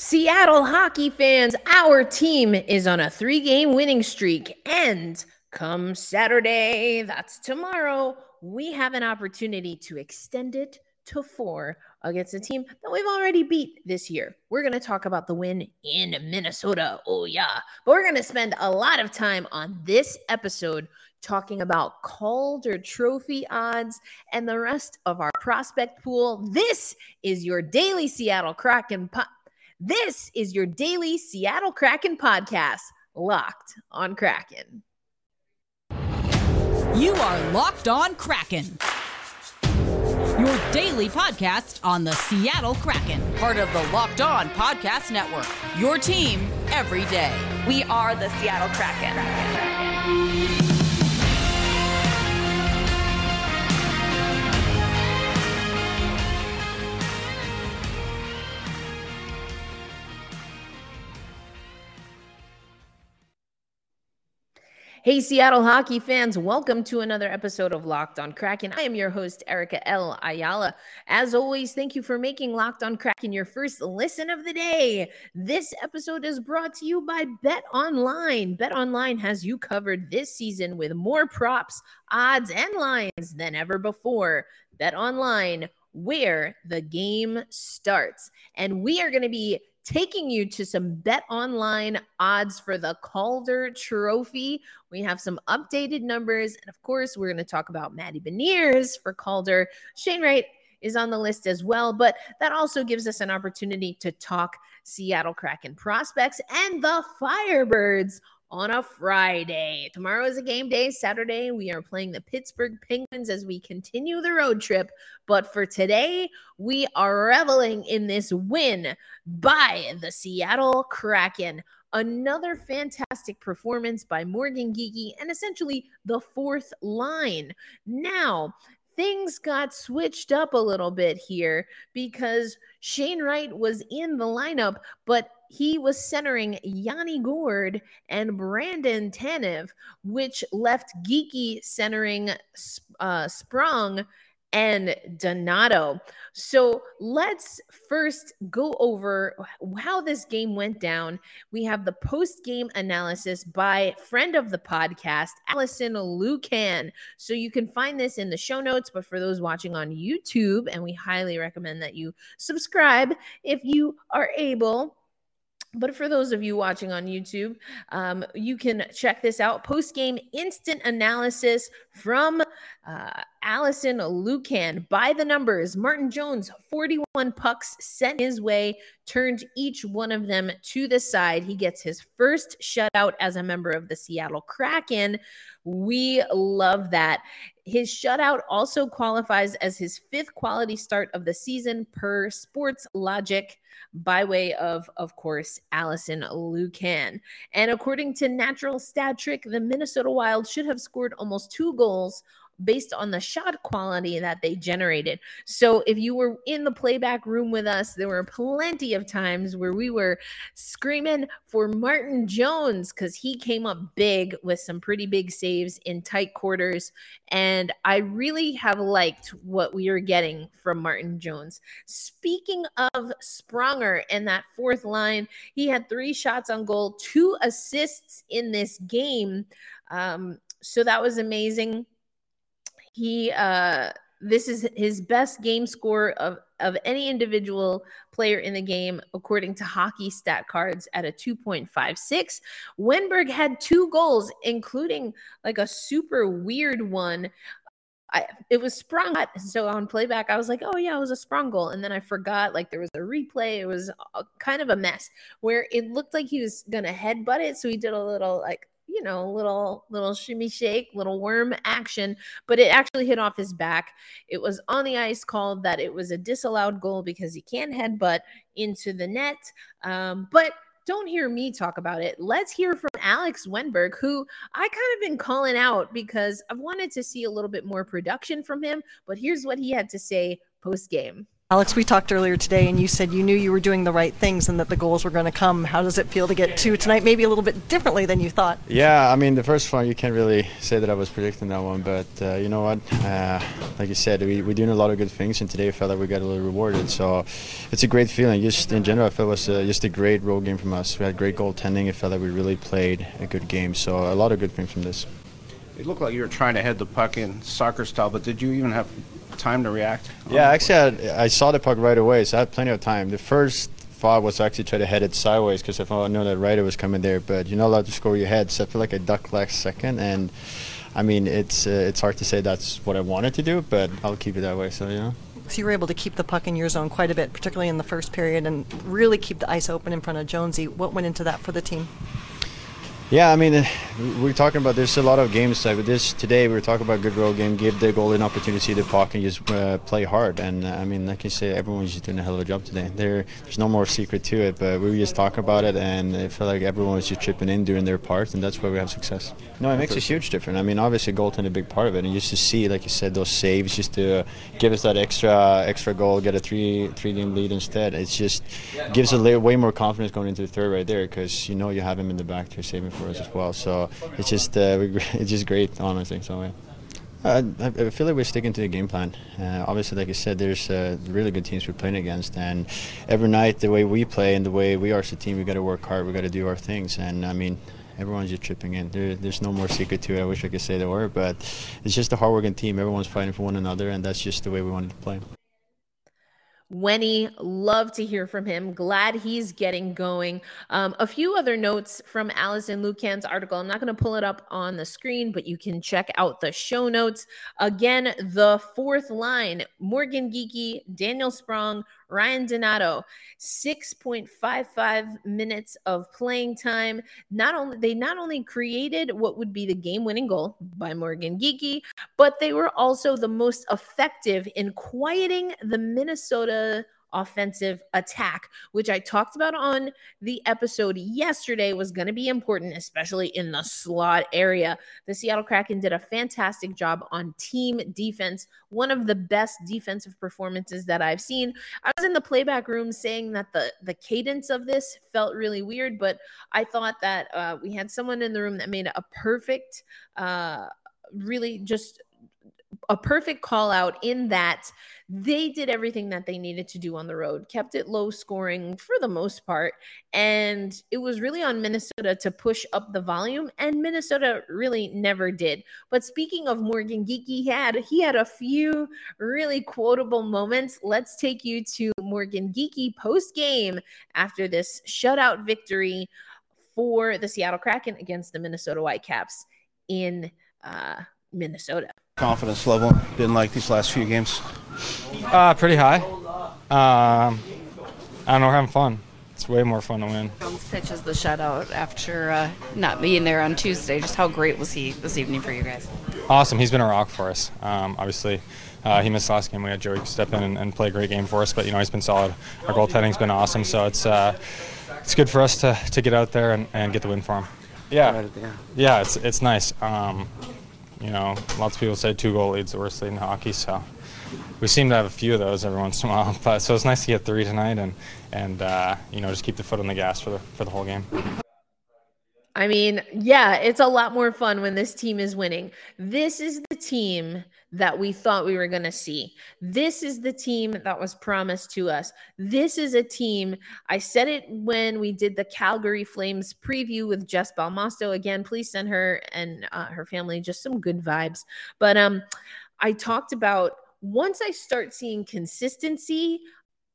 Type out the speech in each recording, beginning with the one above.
Seattle hockey fans, our team is on a three game winning streak. And come Saturday, that's tomorrow, we have an opportunity to extend it to four against a team that we've already beat this year. We're going to talk about the win in Minnesota. Oh, yeah. But we're going to spend a lot of time on this episode talking about Calder Trophy odds and the rest of our prospect pool. This is your daily Seattle Kraken po- this is your daily Seattle Kraken podcast, Locked on Kraken. You are Locked on Kraken. Your daily podcast on the Seattle Kraken, part of the Locked On Podcast Network. Your team every day. We are the Seattle Kraken. Kraken. Hey, Seattle hockey fans, welcome to another episode of Locked on Kraken. I am your host, Erica L. Ayala. As always, thank you for making Locked on Kraken your first listen of the day. This episode is brought to you by Bet Online. Bet Online has you covered this season with more props, odds, and lines than ever before. Bet Online, where the game starts. And we are going to be taking you to some bet online odds for the Calder Trophy. We have some updated numbers. And of course, we're going to talk about Matty Beniers for Calder. Shane Wright is on the list as well, but that also gives us an opportunity to talk Seattle Kraken prospects and the Firebirds on a Friday. Tomorrow is a game day. Saturday, we are playing the Pittsburgh Penguins as we continue the road trip. But for today, we are reveling in this win by the Seattle Kraken. Another fantastic performance by Morgan Geekie and essentially the fourth line. Now, things got switched up a little bit here because Shane Wright was in the lineup, but he was centering Yanni Gourde and Brandon Tanev, which left Geekie centering uh, Sprong and Donato. So let's first go over how this game went down. We have the post game analysis by friend of the podcast, Alison Lukan. So you can find this in the show notes, but for those watching on YouTube, and we highly recommend that you subscribe if you are able. But for those of you watching on YouTube, um, you can check this out. Post game instant analysis from uh, Alison Lukan. By the numbers, Martin Jones, 41 pucks sent his way, turned each one of them to the side. He gets his first shutout as a member of the Seattle Kraken. We love that. His shutout also qualifies as his fifth quality start of the season per Sportlogiq by way of, of course, Alison Lukan. And according to Natural Stat Trick, the Minnesota Wild should have scored almost two goals based on the shot quality that they generated. So if you were in the playback room with us, there were plenty of times where we were screaming for Martin Jones because he came up big with some pretty big saves in tight quarters. And I really have liked what we are getting from Martin Jones. Speaking of Spronger and that fourth line, he had three shots on goal, two assists in this game. Um, so that was amazing. He uh this is his best game score of of any individual player in the game according to hockey stat cards at a 2.56 Wennberg had two goals including like a super weird one. I, it was sprung so on playback i was like oh yeah it was a sprung goal. And then i forgot like there was a replay. It was a, kind of a mess where it looked like he was gonna headbutt it. So he did a little like you know, little little shimmy shake, little worm action, but it actually hit off his back. It was on the ice called that it was a disallowed goal because he can't headbutt into the net. Um, but don't hear me talk about it. Let's hear from Alex Wennberg, who I kind of been calling out because I've wanted to see a little bit more production from him. But here's what he had to say post game. Alex, we talked earlier today, and you said you knew you were doing the right things and that the goals were going to come. How does it feel to get two tonight, maybe a little bit differently than you thought? Yeah, I mean, the first one, you can't really say that I was predicting that one, but uh, you know what? Uh, like you said, we, we're doing a lot of good things, and today I felt like we got a little rewarded. So it's a great feeling. Just in general, I felt it was uh, just a great road game from us. We had great goaltending. It felt like we really played a good game. So a lot of good things from this. It looked like you were trying to head the puck in soccer style, but did you even have time to react? Yeah, actually, I, I saw the puck right away, so I had plenty of time. The first thought was actually try to head it sideways because I thought I know that Ryder was coming there, but you're not allowed to score your head, so I feel like I ducked last second, and I mean, it's uh, it's hard to say that's what I wanted to do, but I'll keep it that way. So you know. So you were able to keep the puck in your zone quite a bit, particularly in the first period, and really keep the ice open in front of Jonesy. What went into that for the team? Yeah, I mean, we're talking about there's a lot of games like this today. We were talking about good road game, give the goal an opportunity to puck and just uh, play hard. And uh, I mean, like I say, everyone's just doing a hell of a job today. There, there's no more secret to it, but we were just talking about it, and I felt like everyone was just chipping in, doing their part, and that's why we have success. No, it makes a huge difference. I mean, obviously, goaltending a big part of it, and just to see, like you said, those saves, just to give us that extra extra goal, get a three three game lead instead. It just gives a way more confidence going into the third right there because you know you have him in the back to saving for us as well. So it's just uh, it's just great, honestly. So yeah. Uh, I feel like we're sticking to the game plan. Uh, obviously, like I said, there's uh, really good teams we're playing against, and every night the way we play and the way we are as a team, we got to work hard. We got to do our things, and I mean, everyone's just chipping in. There, there's no more secret to it. I wish I could say there were, but it's just a hardworking team. Everyone's fighting for one another, and that's just the way we wanted to play. Wenny, love to hear from him. Glad he's getting going. Um, a few other notes from Alison Lukan's article. I'm not going to pull it up on the screen, but you can check out the show notes. Again, the fourth line Morgan Geekie, Daniel Sprong, Ryan Donato, 6.55 minutes of playing time. Not only they not only created what would be the game-winning goal by Morgan Geekie, but they were also the most effective in quieting the Minnesota offensive attack, which I talked about on the episode yesterday, was going to be important, especially in the slot area. The Seattle Kraken did a fantastic job on team defense, one of the best defensive performances that I've seen. I was in the playback room saying that the the cadence of this felt really weird, but I thought that uh, we had someone in the room that made a perfect, uh, really just a perfect call out in that they did everything that they needed to do on the road, kept it low scoring for the most part. And it was really on Minnesota to push up the volume, and Minnesota really never did. But speaking of Morgan Geekie, he had he had a few really quotable moments. Let's take you to Morgan Geekie post game after this shutout victory for the Seattle Kraken against the Minnesota Whitecaps in uh, Minnesota. Confidence level been like these last few games? Uh, pretty high. Um, I don't know, we're having fun. It's way more fun to win. Jones pitches the shutout after uh, not being there on Tuesday. Just how great was he this evening for you guys? Awesome. He's been a rock for us. Um, obviously, uh, he missed last game. We had Joey step in and, and, play a great game for us, but you know he's been solid. Our goaltending's been awesome, so it's uh, it's good for us to, to get out there and, and get the win for him. Yeah, yeah, it's it's nice. Um, you know, lots of people say two goal leads the worst lead in hockey, so we seem to have a few of those every once in a while. But so it's nice to get three tonight and and uh, you know just keep the foot on the gas for the for the whole game. I mean, yeah, it's a lot more fun when this team is winning. This is the team that we thought we were going to see. This is the team that was promised to us. This is a team. I said it when we did the Calgary Flames preview with Jess Balmasto. Again, please send her and uh, her family just some good vibes. But um, I talked about once I start seeing consistency,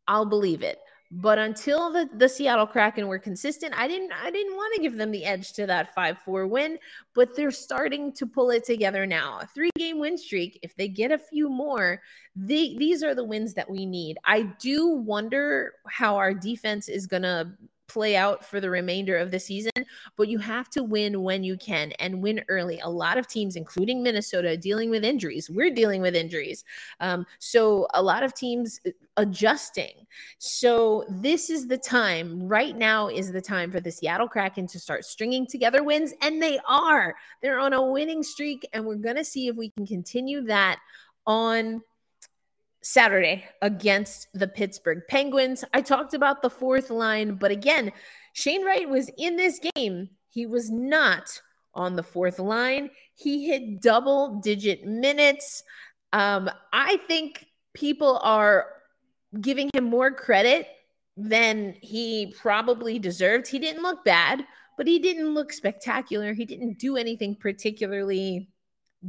I'll believe it. But until the, the Seattle Kraken were consistent, I didn't I didn't want to give them the edge to that 5-4 win, but they're starting to pull it together now. A three-game win streak, if they get a few more, they, these are the wins that we need. I do wonder how our defense is going to play out for the remainder of the season, but you have to win when you can and win early. A lot of teams, including Minnesota, dealing with injuries. We're dealing with injuries. Um, so a lot of teams uh, adjusting. So this is the time, right now is the time for the Seattle Kraken to start stringing together wins, and they are. They're on a winning streak, and we're going to see if we can continue that on Saturday against the Pittsburgh Penguins. I talked about the fourth line, but again, Shane Wright was in this game. He was not on the fourth line. He hit double digit minutes. Um, I think people are giving him more credit than he probably deserved. He didn't look bad, but he didn't look spectacular. He didn't do anything particularly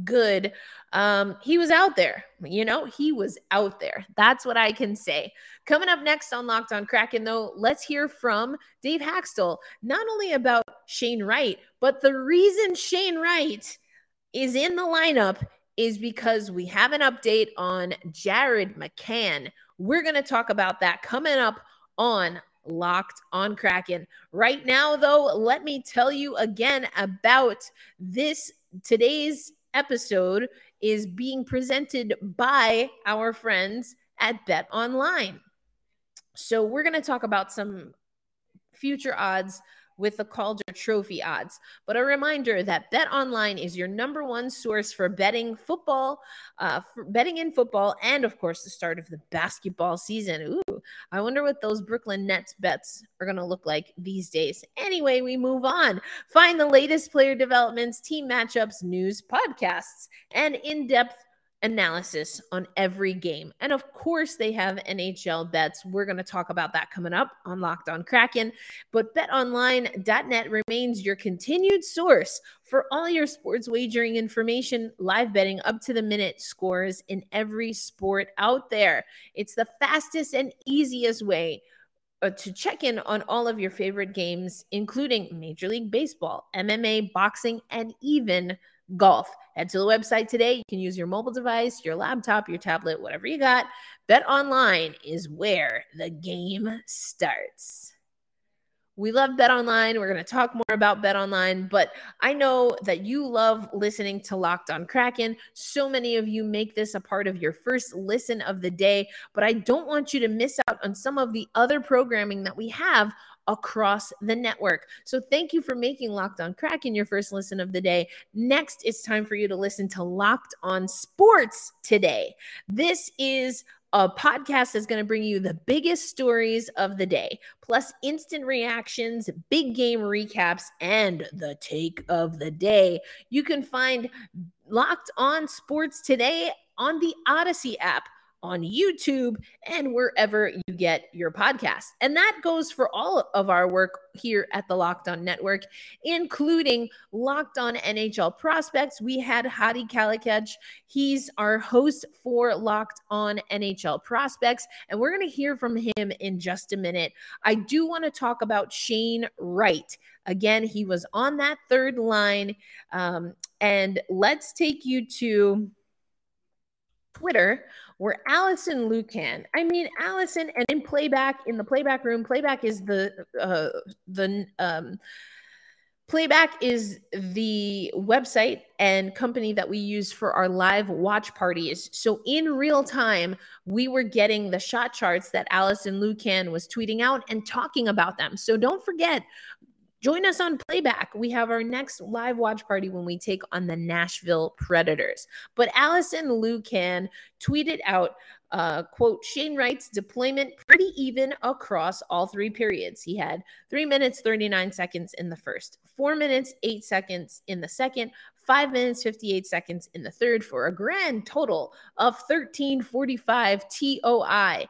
good. Um, he was out there, you know, he was out there. That's what I can say. Coming up next on Locked on Kraken, though, let's hear from Dave Hakstol, not only about Shane Wright, but the reason Shane Wright is in the lineup is because we have an update on Jared McCann. We're going to talk about that coming up on Locked on Kraken. Right now, though, let me tell you again about this today's episode is being presented by our friends at Bet Online. So, we're going to talk about some future odds with the Calder Trophy odds. But a reminder that Bet Online is your number one source for betting football, uh, for betting in football, and of course the start of the basketball season. Ooh, I wonder what those Brooklyn Nets bets are going to look like these days. Anyway, we move on. Find the latest player developments, team matchups, news, podcasts, and in-depth analysis on every game. And of course, they have NHL bets. We're going to talk about that coming up on Locked on Kraken. But betonline.net remains your continued source for all your sports wagering information, live betting, up to the minute scores in every sport out there. It's the fastest and easiest way uh, to check in on all of your favorite games, including Major League Baseball, MMA, boxing, and even golf. Head to the website today. You can use your mobile device, your laptop, your tablet, whatever you got. Bet online is where the game starts. We love Bet Online. We're going to talk more about Bet Online, but I know that you love listening to Locked on Kraken. So many of you make this a part of your first listen of the day, but I don't want you to miss out on some of the other programming that we have across the network. So thank you for making Locked on Kraken your first listen of the day. Next, it's time for you to listen to Locked on Sports today. This is a podcast that's going to bring you the biggest stories of the day, plus instant reactions, big game recaps, and the take of the day. You can find Locked on Sports today on the Odyssey app on YouTube and wherever you get your podcast. And that goes for all of our work here at the Locked On Network, including Locked On NHL Prospects. We had Hadi Kalakeche. He's our host for Locked On NHL Prospects, and we're going to hear from him in just a minute. I do want to talk about Shane Wright. Again, he was on that third line. Um, and let's take you to Twitter where Alison Lukan, I mean Alison, and in playback in the playback room, playback is the uh, the um, playback is the website and company that we use for our live watch parties. So in real time, we were getting the shot charts that Alison Lukan was tweeting out and talking about them. So don't forget, Join us on playback. We have our next live watch party when we take on the Nashville Predators. But Alison Lukan tweeted out, uh, quote, Shane Wright's deployment pretty even across all three periods. He had three minutes, 39 seconds in the first, four minutes, eight seconds in the second, five minutes, 58 seconds in the third for a grand total of 1345 TOI.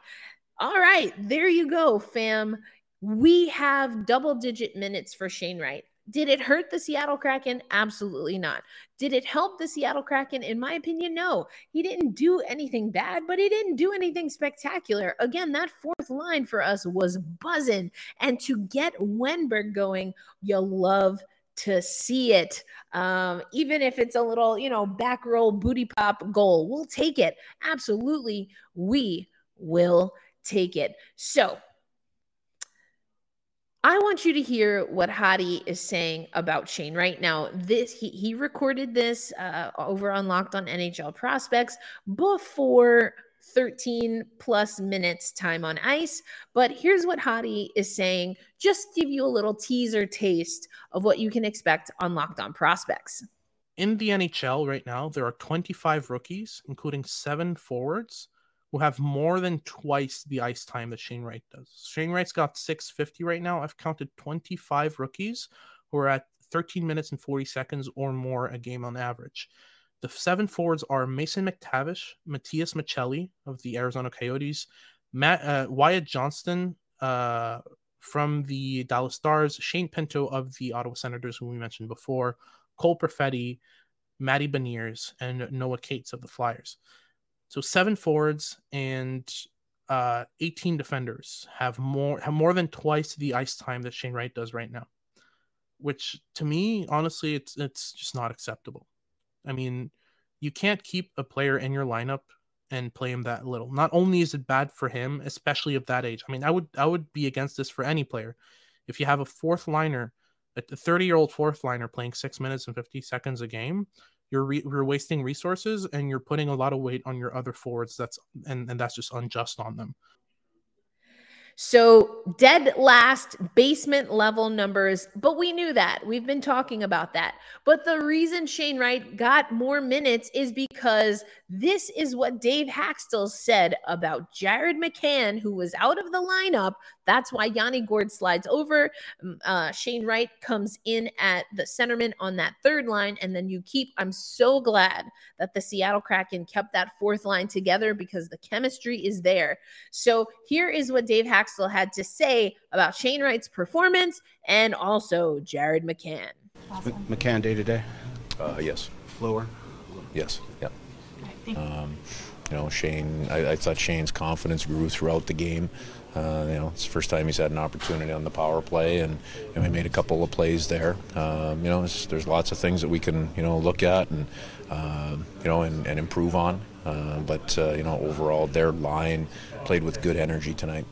All right, there you go, fam. We have double digit minutes for Shane Wright. Did it hurt the Seattle Kraken? Absolutely not. Did it help the Seattle Kraken? In my opinion, no. He didn't do anything bad, but he didn't do anything spectacular. Again, that fourth line for us was buzzing. And to get Wennberg going, you love to see it. Um, even if it's a little, you know, back roll booty pop goal, we'll take it. Absolutely, we will take it. So, I want you to hear what Hadi is saying about Shane right now. This he he recorded this uh, over on Locked on NHL Prospects before 13 plus minutes time on ice. But here's what Hadi is saying, just give you a little teaser taste of what you can expect on Locked on Prospects. In the NHL right now, there are 25 rookies, including seven forwards, who have more than twice the ice time that Shane Wright does. Shane Wright's got 650 right now. I've counted 25 rookies who are at 13 minutes and 40 seconds or more a game on average. The seven forwards are Mason McTavish, Matias Maccelli of the Arizona Coyotes, Matt uh, Wyatt Johnston uh, from the Dallas Stars, Shane Pinto of the Ottawa Senators, who we mentioned before, Cole Perfetti, Matty Beniers, and Noah Cates of the Flyers. So seven forwards and uh, 18 defenders have more have more than twice the ice time that Shane Wright does right now, which to me, honestly, it's it's just not acceptable. I mean, you can't keep a player in your lineup and play him that little. Not only is it bad for him, especially of that age. I mean, I would I would be against this for any player. If you have a fourth liner, a 30 year old fourth liner playing six minutes and 50 seconds a game, you're re- you're wasting resources and you're putting a lot of weight on your other forwards. That's and and that's just unjust on them. So, dead last basement level numbers, but we knew that. We've been talking about that. But the reason Shane Wright got more minutes is because this is what Dave Hakstol said about Jared McCann, who was out of the lineup. That's why Yanni Gourde slides over. Mm, uh, Shane Wright comes in at the centerman on that third line. And then you keep, I'm so glad that the Seattle Kraken kept that fourth line together because the chemistry is there. So, here is what Dave Hakstol Axel had to say about Shane Wright's performance and also Jared McCann. Awesome. McCann day to day? Uh, yes. Lower? Yes. Yep. Um, you know, Shane, I, I, thought Shane's confidence grew throughout the game. Uh, you know, it's the first time he's had an opportunity on the power play, and you know, he made a couple of plays there. Um, you know, there's lots of things that we can you know look at and uh, you know and, and improve on. Uh, but uh, you know, overall, their line played with good energy tonight.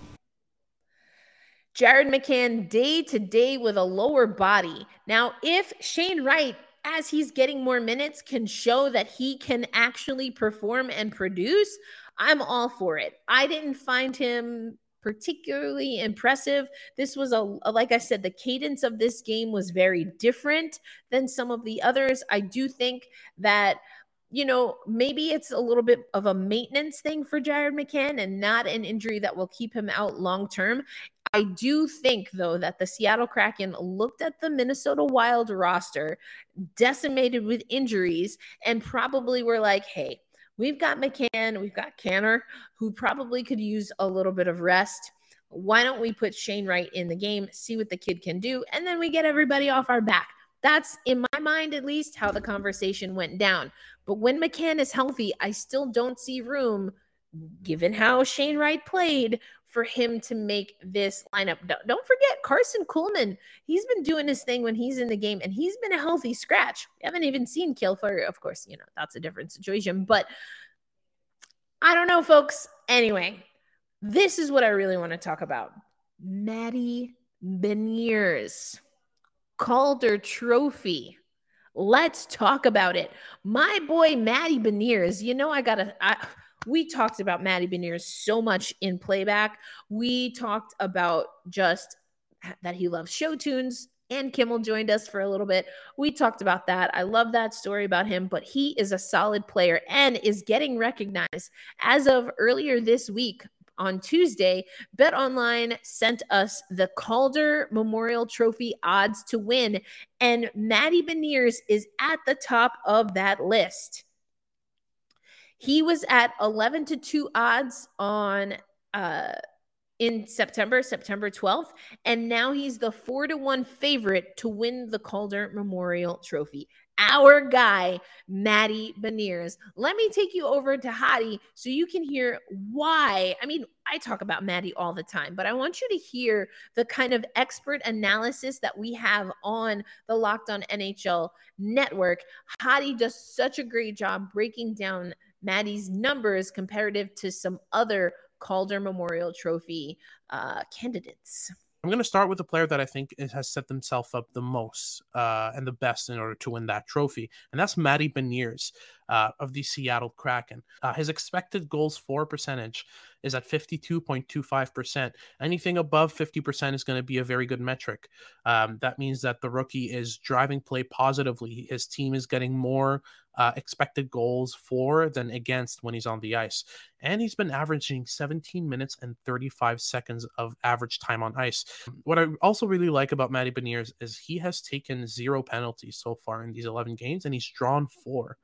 Jared McCann day to day with a lower body. Now, if Shane Wright, as he's getting more minutes, can show that he can actually perform and produce, I'm all for it. I didn't find him particularly impressive. This was a, like I said, the cadence of this game was very different than some of the others. I do think that you know, maybe it's a little bit of a maintenance thing for Jared McCann and not an injury that will keep him out long term. I do think, though, that the Seattle Kraken looked at the Minnesota Wild roster, decimated with injuries, and probably were like, hey, we've got McCann, we've got Canner, who probably could use a little bit of rest. Why don't we put Shane Wright in the game, see what the kid can do, and then we get everybody off our back? That's, in my mind at least, how the conversation went down. But when McCann is healthy, I still don't see room, given how Shane Wright played, for him to make this lineup. Don't forget Karson Kuhlman. He's been doing his thing when he's in the game, and he's been a healthy scratch. We haven't even seen Kielfer. Of course, you know, that's a different situation. But I don't know, folks. Anyway, this is what I really want to talk about. Matty Beniers. Calder Trophy. Let's talk about it. My boy Matty Beniers, you know I gotta I we talked about Matty Beniers so much in playback. We talked about just that he loves show tunes. And Kimmel joined us for a little bit. We talked about that. I love that story about him, but he is a solid player and is getting recognized. As of earlier this week, on Tuesday, Bet Online sent us the Calder Memorial Trophy odds to win, and Matty Beniers is at the top of that list. He was at 11 to 2 odds on uh in September, September 12th, and now he's the 4 to 1 favorite to win the Calder Memorial Trophy. Our guy, Matty Beniers. Let me take you over to Hadi so you can hear why. I mean, I talk about Matty all the time, but I want you to hear the kind of expert analysis that we have on the Locked On NHL network. Hadi does such a great job breaking down Matty's numbers comparative to some other Calder Memorial Trophy uh, candidates. I'm going to start with a player that I think has set themselves up the most uh, and the best in order to win that trophy, and that's Matty Beniers. Uh, of the Seattle Kraken. Uh, his expected goals for percentage is at 52.25%. Anything above 50% is going to be a very good metric. Um, that means that the rookie is driving play positively. His team is getting more uh, expected goals for than against when he's on the ice. And he's been averaging 17 minutes and 35 seconds of average time on ice. What I also really like about Matty Beniers is he has taken zero penalties so far in these 11 games and he's drawn four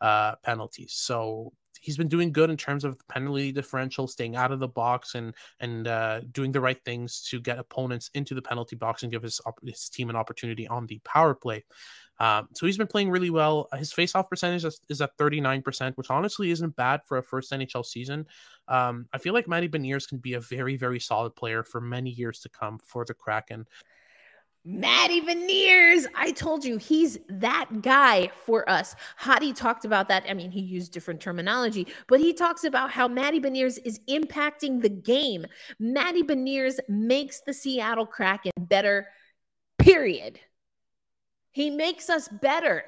uh, penalties. So he's been doing good in terms of the penalty differential, staying out of the box and and uh, doing the right things to get opponents into the penalty box and give his his team an opportunity on the power play. Um, so he's been playing really well. His faceoff percentage is, is at 39%, which honestly isn't bad for a first NHL season. Um, I feel like Matty Beniers can be a very, very solid player for many years to come for the Kraken. Matty Beniers. I told you he's that guy for us. Hadi talked about that. I mean, he used different terminology, but he talks about how Matty Beniers is impacting the game. Matty Beniers makes the Seattle Kraken better, period. He makes us better.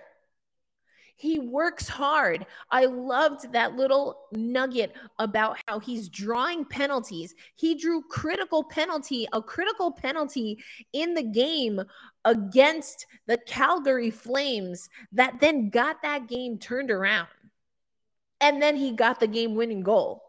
He works hard. I loved that little nugget about how he's drawing penalties. He drew critical penalty, a critical penalty in the game against the Calgary Flames that then got that game turned around. And then he got the game winning goal.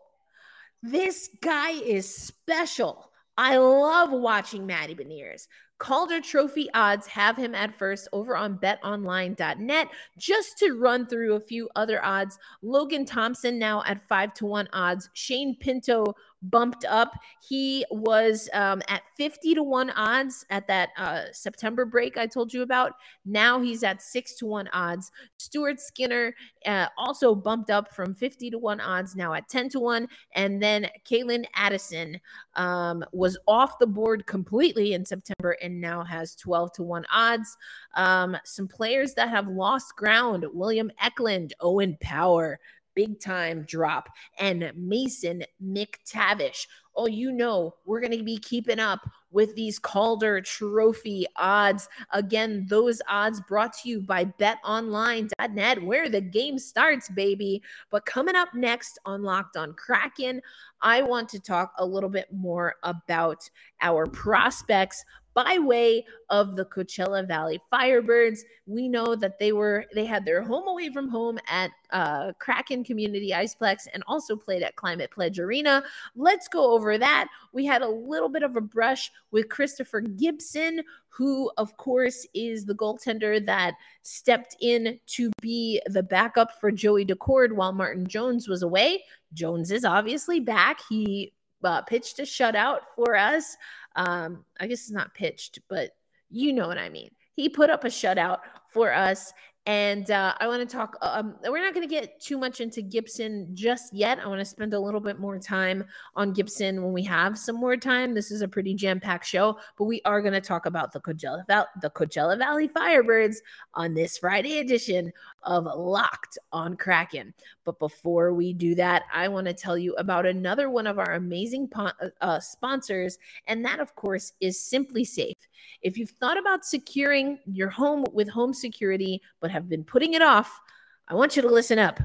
This guy is special. I love watching Matty Beniers. Calder Trophy odds have him at first over on betonline.net. Just to run through a few other odds, Logan Thompson now at 5 to 1 odds, Shane Pinto bumped up. He was um, at 50 to 1 odds at that uh, September break I told you about. Now he's at 6 to 1 odds. Stuart Skinner uh, also bumped up from 50 to 1 odds, now at 10 to 1. And then Calen Addison um, was off the board completely in September and now has 12 to 1 odds. Um, some players that have lost ground William Eklund, Owen Power, big time drop, and Mason McTavish. Oh, you know, we're going to be keeping up with these Calder Trophy odds. Again, those odds brought to you by betonline.net, where the game starts, baby. But coming up next on Locked on Kraken, I want to talk a little bit more about our prospects by way of the Coachella Valley Firebirds. We know that they were they had their home away from home at uh, Kraken Community Iceplex and also played at Climate Pledge Arena. Let's go over that. We had a little bit of a brush with Christopher Gibson, who of course is the goaltender that stepped in to be the backup for Joey Daccord while Martin Jones was away. Jones is obviously back. He uh, pitched a shutout for us. Um, I guess it's not pitched, but you know what I mean. He put up a shutout for us. And uh, I want to talk. Um, we're not going to get too much into Gibson just yet. I want to spend a little bit more time on Gibson when we have some more time. This is a pretty jam-packed show, but we are going to talk about the Coachella, the Coachella Valley Firebirds on this Friday edition of Locked on Kraken. But before we do that, I want to tell you about another one of our amazing po- uh, sponsors, and that, of course, is SimpliSafe. If you've thought about securing your home with home security but have been putting it off, I want you to listen up.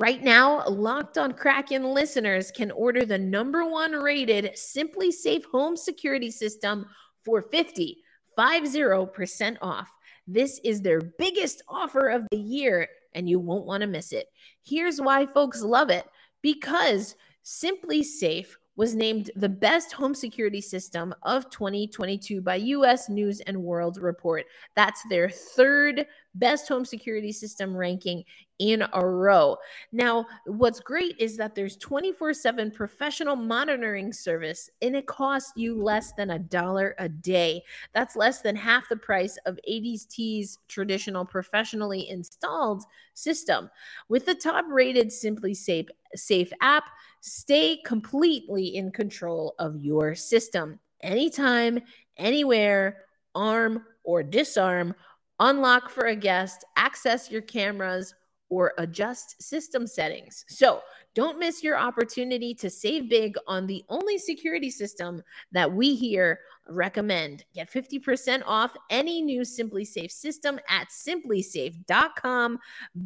Right now, Locked on Kraken listeners can order the number one rated SimpliSafe home security system for 50, 50% off. This is their biggest offer of the year, and you won't want to miss it. Here's why folks love it because SimpliSafe was named the best home security system of 2022 by US News and World Report. That's their third best home security system ranking in a row. Now, what's great is that there's 24/7 professional monitoring service and it costs you less than a dollar a day. That's less than half the price of ADT's traditional professionally installed system. With the top-rated SimpliSafe, Safe app, stay completely in control of your system. Anytime, anywhere, arm or disarm, unlock for a guest, access your cameras or adjust system settings. So don't miss your opportunity to save big on the only security system that we here recommend. Get 50% off any new SimpliSafe system at simplisafe.com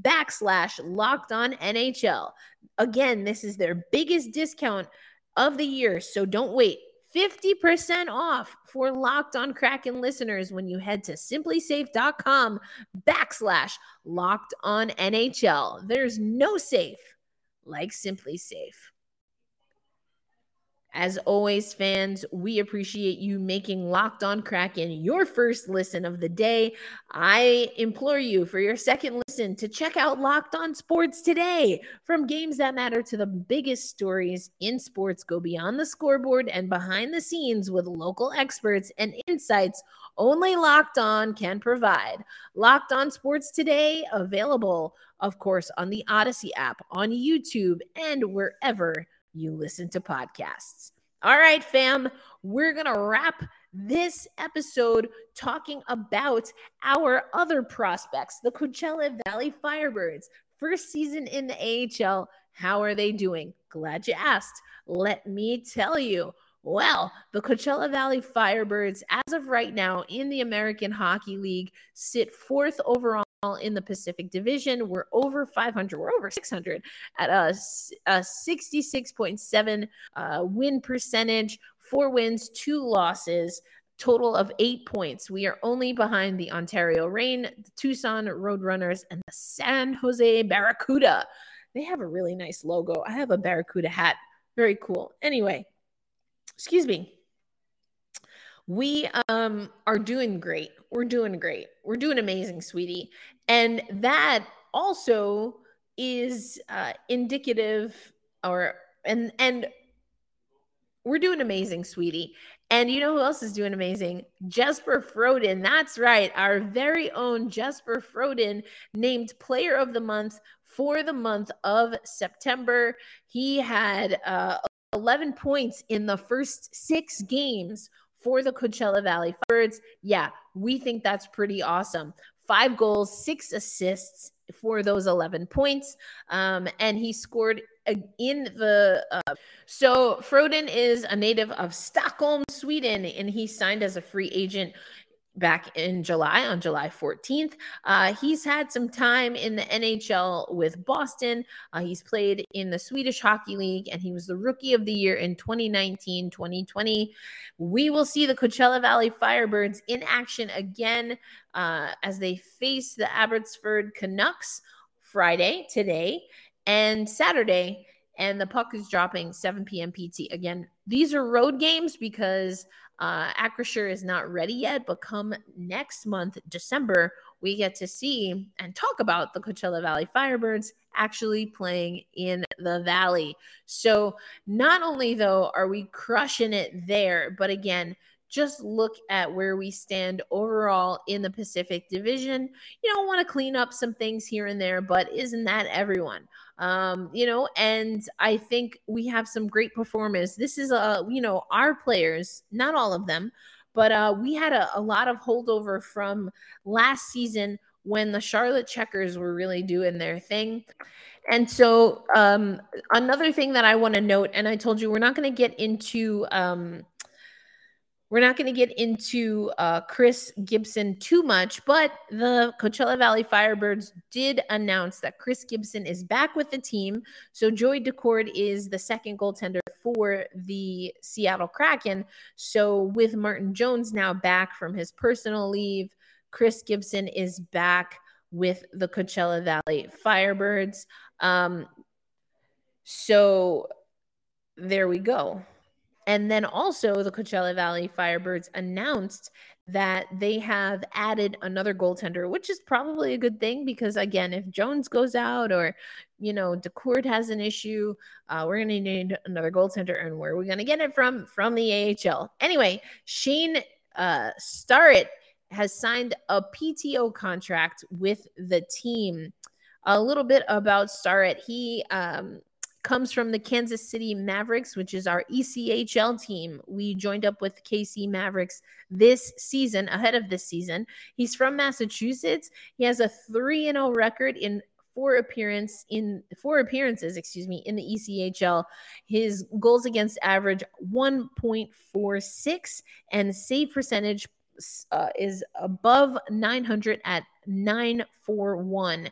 backslash locked on NHL. Again, this is their biggest discount of the year, so don't wait. 50% off for locked on Kraken listeners when you head to simplisafe.com backslash locked on NHL. There's no safe like SimpliSafe. As always, fans, we appreciate you making Locked On Kraken your first listen of the day. I implore you for your second listen to check out Locked On Sports today. From games that matter to the biggest stories in sports, go beyond the scoreboard and behind the scenes with local experts and insights only Locked On can provide. Locked On Sports today, available, of course, on the Odyssey app, on YouTube, and wherever you listen to podcasts. All right, fam, we're going to wrap this episode talking about our other prospects, the Coachella Valley Firebirds. First season in the AHL. How are they doing? Glad you asked. Let me tell you. Well, the Coachella Valley Firebirds, as of right now in the American Hockey League, sit fourth overall in the Pacific Division. We're over 500. We're over 600 at a, a 66.7 uh, win percentage, four wins, two losses, total of eight points. We are only behind the Ontario Reign, the Tucson Roadrunners, and the San Jose Barracuda. They have a really nice logo. I have a Barracuda hat. Very cool. Anyway, excuse me. We um, are doing great. We're doing great. We're doing amazing, sweetie. And that also is uh, indicative or and and we're doing amazing, sweetie. And you know who else is doing amazing? Jesper Froden. That's right. Our very own Jesper Froden named player of the month for the month of September. He had uh, 11 points in the first six games for the Coachella Valley Birds. Yeah, we think that's pretty awesome. Five goals, six assists for those 11 points. Um, and he scored in the. Uh, so Froden is a native of Stockholm, Sweden, and he signed as a free agent back in July, on July 14th. Uh, he's had some time in the NHL with Boston. Uh, he's played in the Swedish Hockey League, and he was the Rookie of the Year in 2019 2020. We will see the Coachella Valley Firebirds in action again uh, as they face the Abbotsford Canucks Friday, today, and Saturday. And the puck is dropping 7 p.m. PT. Again, these are road games because uh, Acrisure is not ready yet, but come next month, December, we get to see and talk about the Coachella Valley Firebirds actually playing in the Valley. So, not only though are we crushing it there, but again, just look at where we stand overall in the Pacific Division. You know, want to clean up some things here and there, but isn't that everyone? Um, you know, and I think we have some great performers. This is uh, you know, our players, not all of them, but uh, we had a, a lot of holdover from last season when the Charlotte Checkers were really doing their thing. And so, um, another thing that I want to note, and I told you we're not going to get into um, we're not going to get into uh, Chris Gibson too much, but the Coachella Valley Firebirds did announce that Chris Gibson is back with the team. So Joey Daccord is the second goaltender for the Seattle Kraken. So with Martin Jones now back from his personal leave, Chris Gibson is back with the Coachella Valley Firebirds. Um, so there we go. And then also, the Coachella Valley Firebirds announced that they have added another goaltender, which is probably a good thing because, again, if Jones goes out or, you know, Daccord has an issue, uh, we're going to need another goaltender. And where are we going to get it from? From the AHL. Anyway, Shane uh, Starrett has signed a PTO contract with the team. A little bit about Starrett. He um, comes from the Kansas City Mavericks, which is our ECHL team. We joined up with KC Mavericks this season, ahead of this season. He's from Massachusetts. He has a 3 0 record in four appearance in four appearances, excuse me, in the ECHL. His goals against average 1.46 and save percentage uh, is above 900 at 941.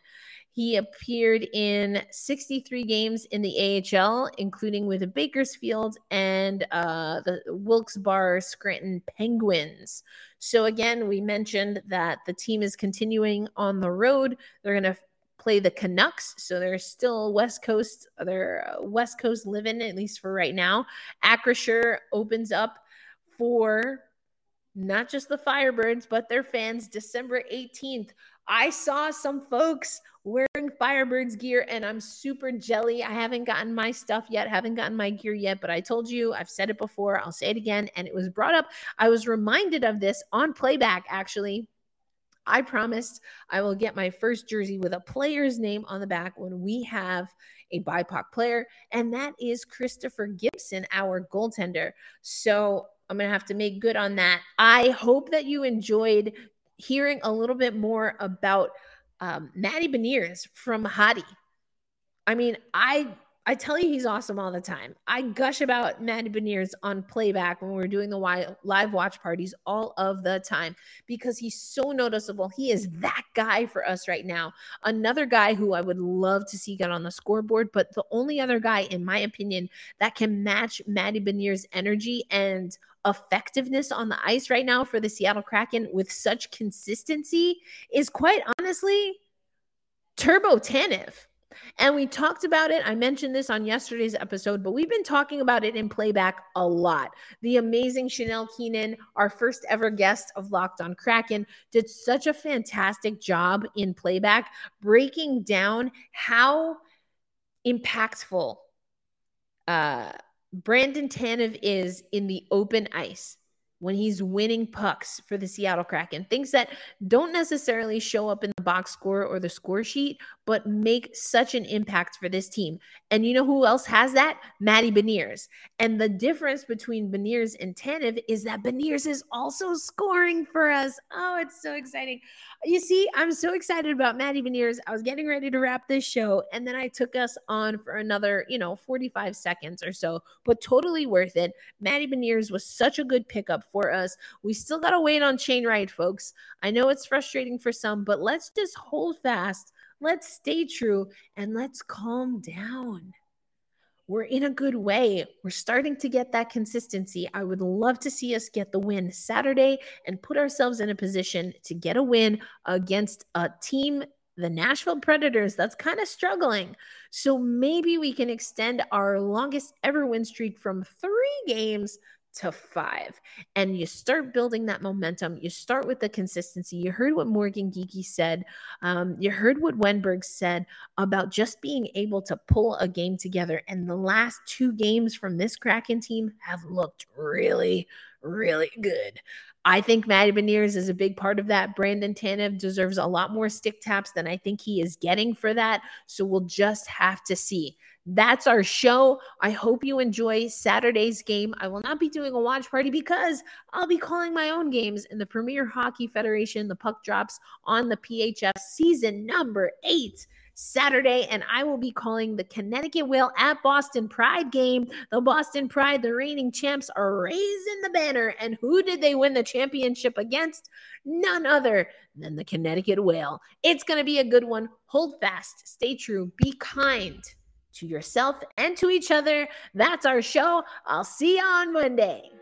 He appeared in 63 games in the AHL, including with the Bakersfield and uh, the Wilkes-Barre Scranton Penguins. So again, we mentioned that the team is continuing on the road. They're going to play the Canucks, so they're still West Coast. They're uh, West Coast living at least for right now. Acrisure opens up for not just the Firebirds, but their fans December 18th. I saw some folks wearing Firebirds gear and I'm super jelly. I haven't gotten my stuff yet, haven't gotten my gear yet, but I told you, I've said it before, I'll say it again. And it was brought up. I was reminded of this on playback, actually. I promised I will get my first jersey with a player's name on the back when we have a BIPOC player, and that is Christopher Gibson, our goaltender. So I'm going to have to make good on that. I hope that you enjoyed hearing a little bit more about um, Matty Beniers from Hottie. I mean, I I tell you, he's awesome all the time. I gush about Matty Beniers on playback when we're doing the live watch parties all of the time because he's so noticeable. He is that guy for us right now. Another guy who I would love to see get on the scoreboard, but the only other guy, in my opinion, that can match Matty Beniers' energy and effectiveness on the ice right now for the Seattle Kraken with such consistency is quite honestly Turbo Tanev. And we talked about it. I mentioned this on yesterday's episode, but we've been talking about it in playback a lot. The amazing Chanel Keenan, our first ever guest of Locked on Kraken, did such a fantastic job in playback, breaking down how impactful uh, Brandon Tanev is in the open ice when he's winning pucks for the Seattle Kraken. Things that don't necessarily show up in the box score or the score sheet, but make such an impact for this team. And you know who else has that? Matty Beniers. And the difference between Beniers and Tanev is that Beniers is also scoring for us. Oh, it's so exciting. You see, I'm so excited about Matty Beniers. I was getting ready to wrap this show, and then I took us on for another, you know, 45 seconds or so, but totally worth it. Matty Beniers was such a good pickup for us. We still got to wait on Shane Wright, folks. I know it's frustrating for some, but let's just hold fast. Let's stay true and let's calm down we're in a good way. We're starting to get that consistency. I would love to see us get the win Saturday and put ourselves in a position to get a win against a team, the Nashville Predators, that's kind of struggling. So maybe we can extend our longest ever win streak from three games to five. And you start building that momentum. You start with the consistency. You heard what Morgan Geekie said. Um, you heard what Wennberg said about just being able to pull a game together. And the last two games from this Kraken team have looked really, really good. I think Matty Beniers is a big part of that. Brandon Tanev deserves a lot more stick taps than I think he is getting for that. So we'll just have to see. That's our show. I hope you enjoy Saturday's game. I will not be doing a watch party because I'll be calling my own games in the Premier Hockey Federation. The puck drops on the PHF season number eight. Saturday, and I will be calling the Connecticut Whale at Boston Pride game. The Boston Pride, the reigning champs, are raising the banner. And who did they win the championship against? None other than the Connecticut Whale. It's going to be a good one. Hold fast, stay true, be kind to yourself and to each other. That's our show. I'll see you on Monday.